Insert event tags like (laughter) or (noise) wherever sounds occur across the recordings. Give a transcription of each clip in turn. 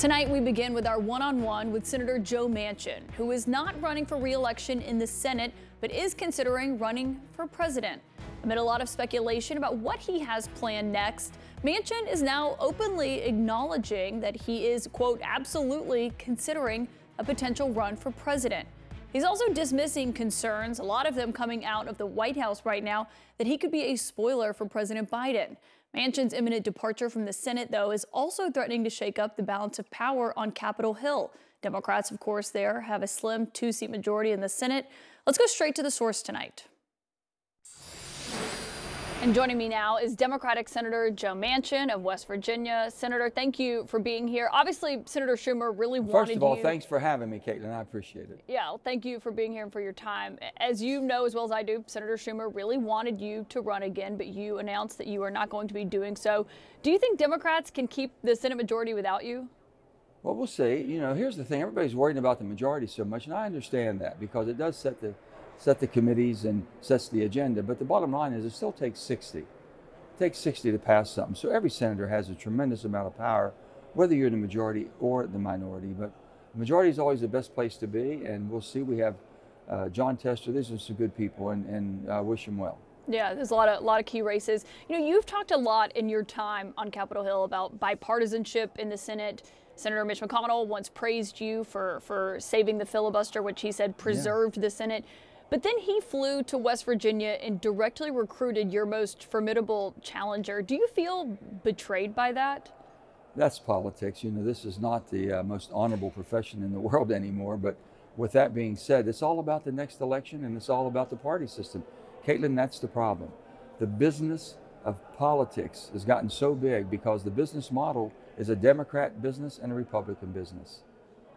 Tonight, we begin with our one on one with Senator Joe Manchin, who is not running for re-election in the Senate, but is considering running for president. Amid a lot of speculation about what he has planned next, Manchin is now openly acknowledging that he is, quote, absolutely considering a potential run for president. He's also dismissing concerns, a lot of them coming out of the White House right now, that he could be a spoiler for President Biden. Manchin's imminent departure from the Senate, though, is also threatening to shake up the balance of power on Capitol Hill. Democrats, of course, there have a slim two seat majority in the Senate. Let's go straight to the source tonight. And joining me now is Democratic Senator Joe Manchin of West Virginia. Senator, thank you for being here. Obviously, Senator Schumer really wanted First of all, you. thanks for having me, Kaitlan. I appreciate it. Yeah, well, thank you for being here and for your time. As you know as well as I do, Senator Schumer really wanted you to run again, but you announced that you are not going to be doing so. Do you think Democrats can keep the Senate majority without you? Well, we'll see. You know, here's the thing: everybody's worrying about the majority so much, and I understand that because it does set the set the committees and sets the agenda. But the bottom line is, it still takes 60. It takes 60 to pass something. So every senator has a tremendous amount of power, whether you're in the majority or the minority. But the majority is always the best place to be, and we'll see. We have uh, Jon Tester. These are some good people, and, and uh, wish them well. Yeah, there's a lot of a lot of key races. You know, you've talked a lot in your time on Capitol Hill about bipartisanship in the Senate. Senator Mitch McConnell once praised you for for saving the filibuster, which he said preserved yeah. the Senate. But then he flew to West Virginia and directly recruited your most formidable challenger. Do you feel betrayed by that? That's politics. You know, this is not the uh, most honorable profession in the (laughs) world anymore. But with that being said, it's all about the next election and it's all about the party system. Kaitlan, that's the problem. The business of politics has gotten so big because the business model is a Democrat business and a Republican business.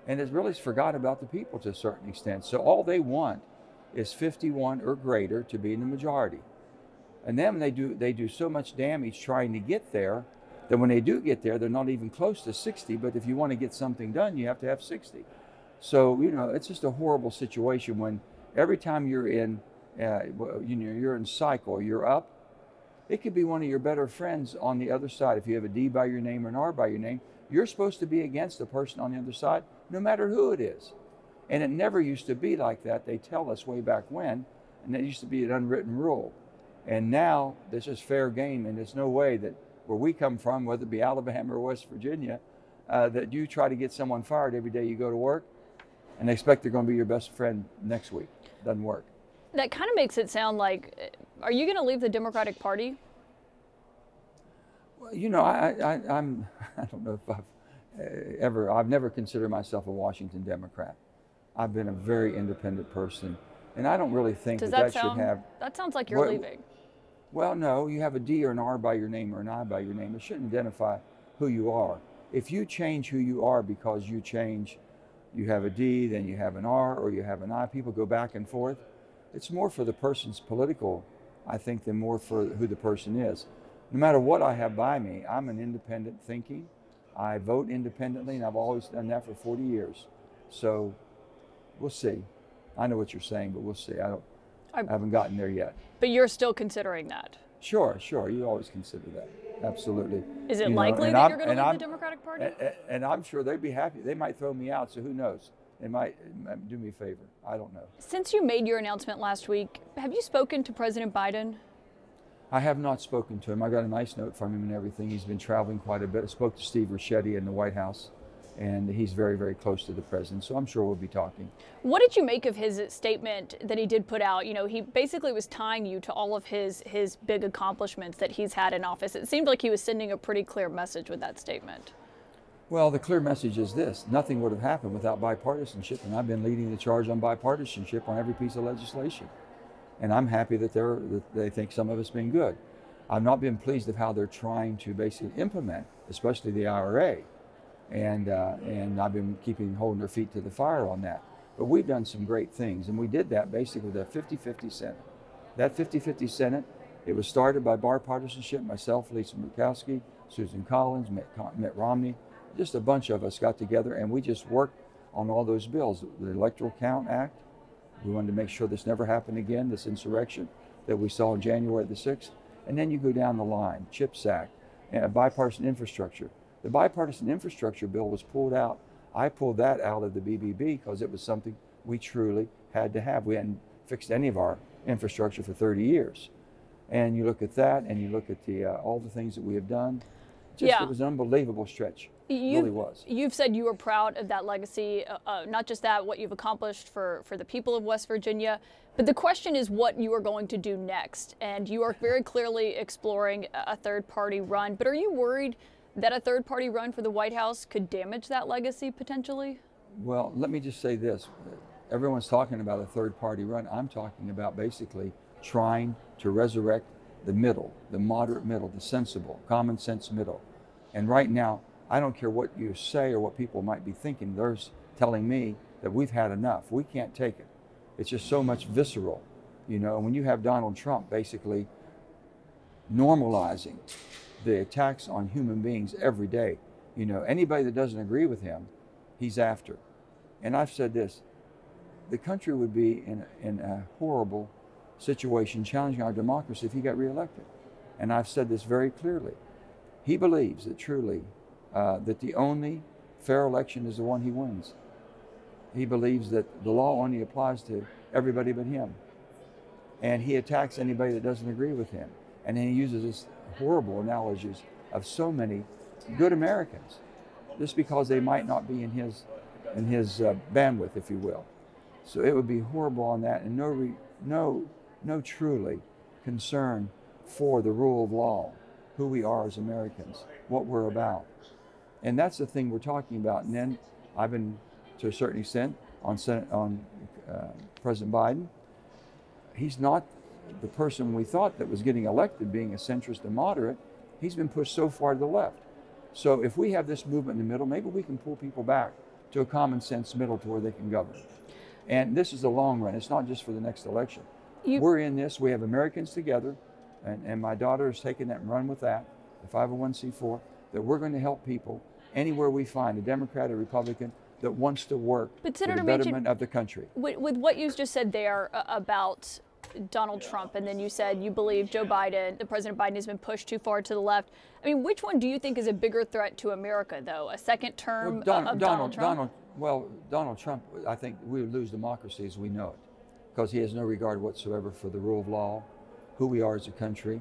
And it's really forgot about the people to a certain extent. So all they want is 51 or greater to be in the majority. And then they do they do so much damage trying to get there that when they do get there, they're not even close to 60. But if you want to get something done, you have to have 60. So you know it's just a horrible situation when every time you're in, uh, you know, you're in cycle, you're up. It could be one of your better friends on the other side. If you have a D by your name or an R by your name, you're supposed to be against the person on the other side, no matter who it is. And it never used to be like that. They tell us way back when, and it used to be an unwritten rule. And now this is fair game, and there's no way that where we come from, whether it be Alabama or West Virginia, uh, that you try to get someone fired every day you go to work and expect they're going to be your best friend next week. Doesn't work. That kind of makes it sound like, are you going to leave the Democratic Party? Well, you know, I, I, I'm, (laughs) I don't know if I've uh, ever, I've never considered myself a Washington Democrat. I've been a very independent person, and I don't really think Does that, that, that sound, should have. That sounds like you're well, leaving. Well, no, you have a D or an R by your name or an I by your name. It shouldn't identify who you are. If you change who you are because you change, you have a D, then you have an R, or you have an I, people go back and forth. It's more for the person's political, I think, than more for who the person is. No matter what I have by me, I'm an independent thinking. I vote independently, and I've always done that for 40 years. So we'll see. I know what you're saying, but we'll see. I don't. I, I haven't gotten there yet. But you're still considering that. Sure, sure. You always consider that. Absolutely. Is it you likely know, that I'm, you're going to leave I'm, the Democratic Party? And, and, I'm sure they'd be happy. They might throw me out, so who knows? It might, it might do me a favor. I don't know. Since you made your announcement last week, have you spoken to President Biden? I have not spoken to him. I got a nice note from him and everything. He's been traveling quite a bit. I spoke to Steve Ricchetti in the White House and he's very, very close to the president. So I'm sure we'll be talking. What did you make of his statement that he did put out? You know, he basically was tying you to all of his his big accomplishments that he's had in office. It seemed like he was sending a pretty clear message with that statement. Well, the clear message is this: nothing would have happened without bipartisanship, and I've been leading the charge on bipartisanship on every piece of legislation. And I'm happy that they're that they think some of it's been good. I've not been pleased with how they're trying to basically implement, especially the IRA and uh, and I've been keeping holding their feet to the fire on that. But we've done some great things, and we did that basically with a 50-50 Senate. That 50-50 Senate, it was started by bipartisanship. Myself, Lisa Murkowski, Susan Collins, Mitt, Mitt Romney, just a bunch of us got together, and we just worked on all those bills. The Electoral Count Act. We wanted to make sure this never happened again. This insurrection that we saw on January the 6th, and then you go down the line. CHIPS Act, bipartisan infrastructure The bipartisan infrastructure bill was pulled out. I pulled that out of the BBB because it was something we truly had to have. We hadn't fixed any of our infrastructure for 30 years. And you look at that, and you look at the uh, all the things that we have done. Just, Yeah. It was an unbelievable stretch. It You- really was. You've said you are proud of that legacy, uh, uh, not just that, what you've accomplished for, for the people of West Virginia, but the question is what you are going to do next. And you are very clearly exploring a a third party run. But are you worried that a third party run for the White House could damage that legacy potentially? Well, let me just say this. Everyone's talking about a third party run. I'm talking about basically trying to resurrect the middle, the moderate middle, the sensible, common sense middle. And right now, I don't care what you say or what people might be thinking, they're telling me that we've had enough. We can't take it. It's just so much visceral. You know, when you have Donald Trump basically normalizing the attacks on human beings every day, you know, anybody that doesn't agree with him, he's after. And I've said this the country would be in, in a horrible situation challenging our democracy if he got reelected. And I've said this very clearly. He believes that truly uh, that the only fair election is the one he wins. He believes that the law only applies to everybody but him. And he attacks anybody that doesn't agree with him. And then he uses this horrible analogies of so many good Americans just because they might not be in his in his uh, bandwidth, if you will. So it would be horrible on that, and no, re, no, no truly concern for the rule of law, who we are as Americans, what we're about, and that's the thing we're talking about. And then I've been, to a certain extent, on Senate, on uh, President Biden. He's not the person we thought that was getting elected, being a centrist and moderate. He's been pushed so far to the left. So if we have this movement in the middle, maybe we can pull people back to a common sense middle to where they can govern. And this is the long run. It's not just for the next election. You- We're in this. We have Americans together, and, and my daughter has taken that and run with that, the 501c4, that we're going to help people anywhere we find a Democrat or Republican that wants to work But for Senator the Manchin- betterment of the country. With, with what you just said there uh, about Donald Trump, and then you said you believe Joe Biden, the President Biden, has been pushed too far to the left. I mean, which one do you think is a bigger threat to America, though? A second term Well, Don- of Donald, Trump? Donald, well, Donald Trump, I think we would lose democracy as we know it because he has no regard whatsoever for the rule of law, who we are as a country,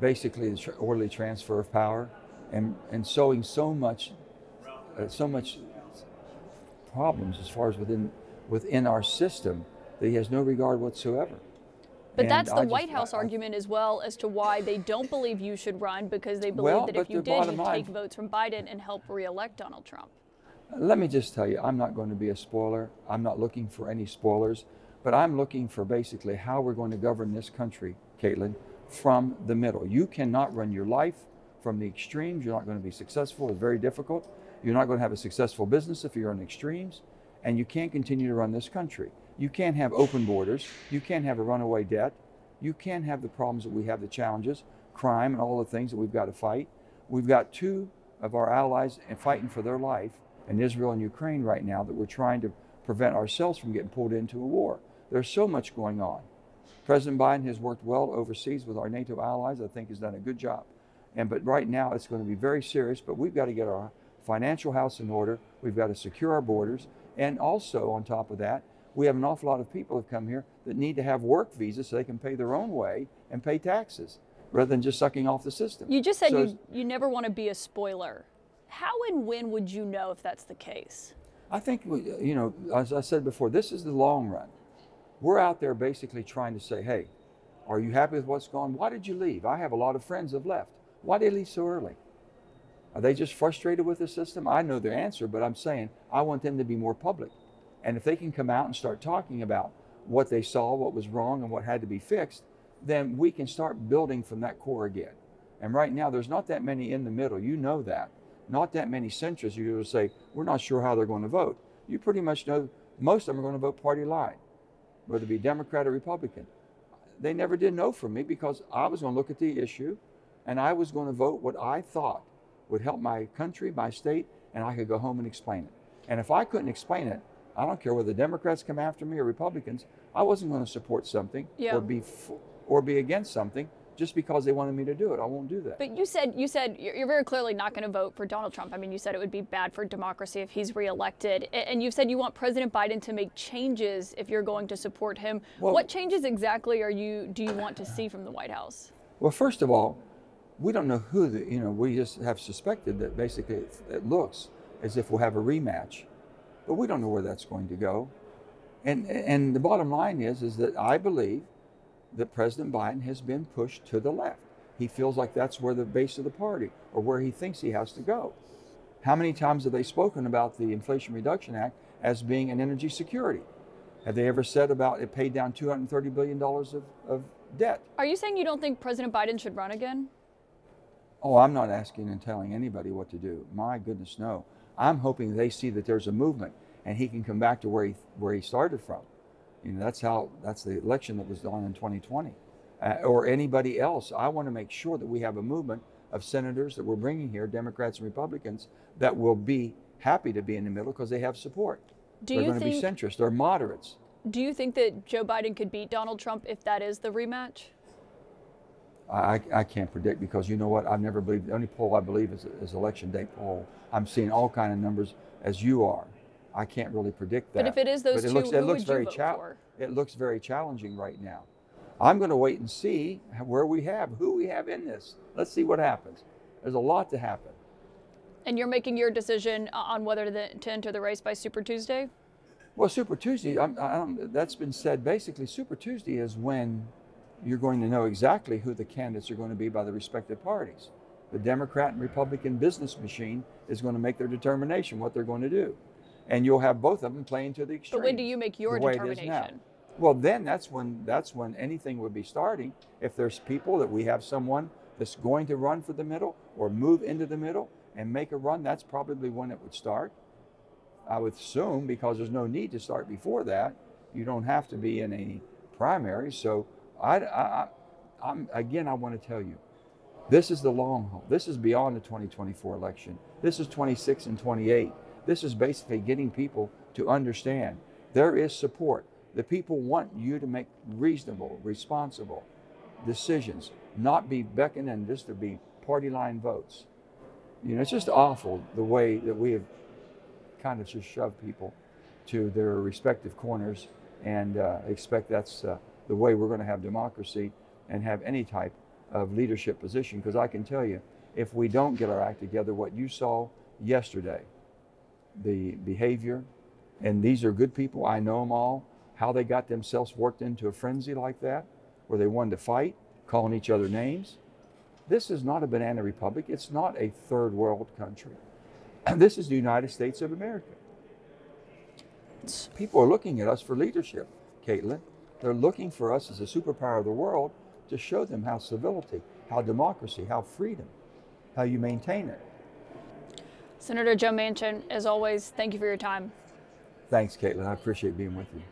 basically the tr- orderly transfer of power, and, and sowing so much, uh, so much problems as far as within, within our system that he has no regard whatsoever. But And that's the I just- White House I- I- argument as well as to why they don't believe you should run because they believe Well, that if you did, you'd line- take votes from Biden and help reelect Donald Trump. Let me just tell you, I'm not going to be a spoiler. I'm not looking for any spoilers, but I'm looking for basically how we're going to govern this country, Kaitlan, from the middle. You cannot run your life from the extremes. You're not going to be successful. It's very difficult. You're not going to have a successful business if you're on extremes, and you can't continue to run this country. You can't have open borders. You can't have a runaway debt. You can't have the problems that we have, the challenges, crime, and all the things that we've got to fight. We've got two of our allies fighting for their life in Israel and Ukraine right now that we're trying to prevent ourselves from getting pulled into a war. There's so much going on. President Biden has worked well overseas with our NATO allies. I think he's done a good job. And but right now it's going to be very serious. But we've got to get our financial house in order. We've got to secure our borders, and also on top of that, we have an awful lot of people have come here that need to have work visas so they can pay their own way and pay taxes rather than just sucking off the system. You just said So you, you never want to be a spoiler. How and when would you know if that's the case? I think, you know, as I said before, this is the long run. We're out there basically trying to say, hey, are you happy with what's gone? Why did you leave? I have a lot of friends that have left. Why did they leave so early? Are they just frustrated with the system? I know the answer, but I'm saying I want them to be more public. And if they can come out and start talking about what they saw, what was wrong, and what had to be fixed, then we can start building from that core again. And right now, there's not that many in the middle. You know that. Not that many centrists. Going to say, we're not sure how they're going to vote. You pretty much know most of them are going to vote party line, whether it be Democrat or Republican. They never did know from me because I was going to look at the issue and I was going to vote what I thought would help my country, my state, and I could go home and explain it. And if I couldn't explain it, I don't care whether Democrats come after me or Republicans, I wasn't going to support something Yeah. or be f- or be against something just because they wanted me to do it. I won't do that. But you said you said you're very clearly not going to vote for Donald Trump. I mean, you said it would be bad for democracy if he's reelected, and you've said you want President Biden to make changes if you're going to support him. Well, what changes exactly are you do you want to see from the White House? Well, first of all, we don't know who the you know we just have suspected that basically it looks as if we'll have a rematch, but we don't know where that's going to go. And and the bottom line is is that I believe that President Biden has been pushed to the left. He feels like that's where the base of the party or where he thinks he has to go. How many times have they spoken about the Inflation Reduction Act as being an energy security? Have they ever said about it paid down $230 billion of, of debt? Are you saying you don't think President Biden should run again? Oh, I'm not asking and telling anybody what to do. My goodness, no. I'm hoping they see that there's a movement and he can come back to where he, where he started from. You know, that's how that's the election that was done in 2020, uh, or anybody else. I want to make sure that we have a movement of senators that we're bringing here, Democrats and Republicans, that will be happy to be in the middle because they have support. Do They're going to be centrist. They're moderates. Do you think that Joe Biden could beat Donald Trump if that is the rematch? I, I can't predict because you know what? I've never believed. The only poll I believe is, is election day poll. I'm seeing all kind of numbers as you are. I can't really predict that. But if it is those but it two, looks, who looks would very you vote for? It looks very challenging right now. I'm going to wait and see where we have, who we have in this. Let's see what happens. There's a lot to happen. And you're making your decision on whether to, to enter the race by Super Tuesday? Well, Super Tuesday, I'm, I'm, that's been said. Basically, Super Tuesday is when you're going to know exactly who the candidates are going to be by the respective parties. The Democrat and Republican business machine is going to make their determination what they're going to do and you'll have both of them playing to the extreme. But when do you make your determination? Well, then that's when that's when anything would be starting. If there's people that we have someone that's going to run for the middle or move into the middle and make a run, that's probably when it would start. I would assume because there's no need to start before that. You don't have to be in any primary. So I, I, I'm again, I want to tell you, this is the long haul. This is beyond the 2024 election. This is 26 and 28. This is basically getting people to understand there is support. The people want you to make reasonable, responsible decisions, not be beckoning just to be party line votes. You know, it's just awful the way that we have kind of just shoved people to their respective corners and uh, expect that's uh, the way we're going to have democracy and have any type of leadership position. Because I can tell you, if we don't get our act together, what you saw yesterday the behavior. And these are good people. I know them all. How they got themselves worked into a frenzy like that, where they wanted to fight, calling each other names. This is not a banana republic. It's not a third world country. (clears throat) This is the United States of America. People are looking at us for leadership, Kaitlan. They're looking for us as a superpower of the world to show them how civility, how democracy, how freedom, how you maintain it. Senator Joe Manchin, as always, thank you for your time. Thanks, Kaitlan. I appreciate being with you.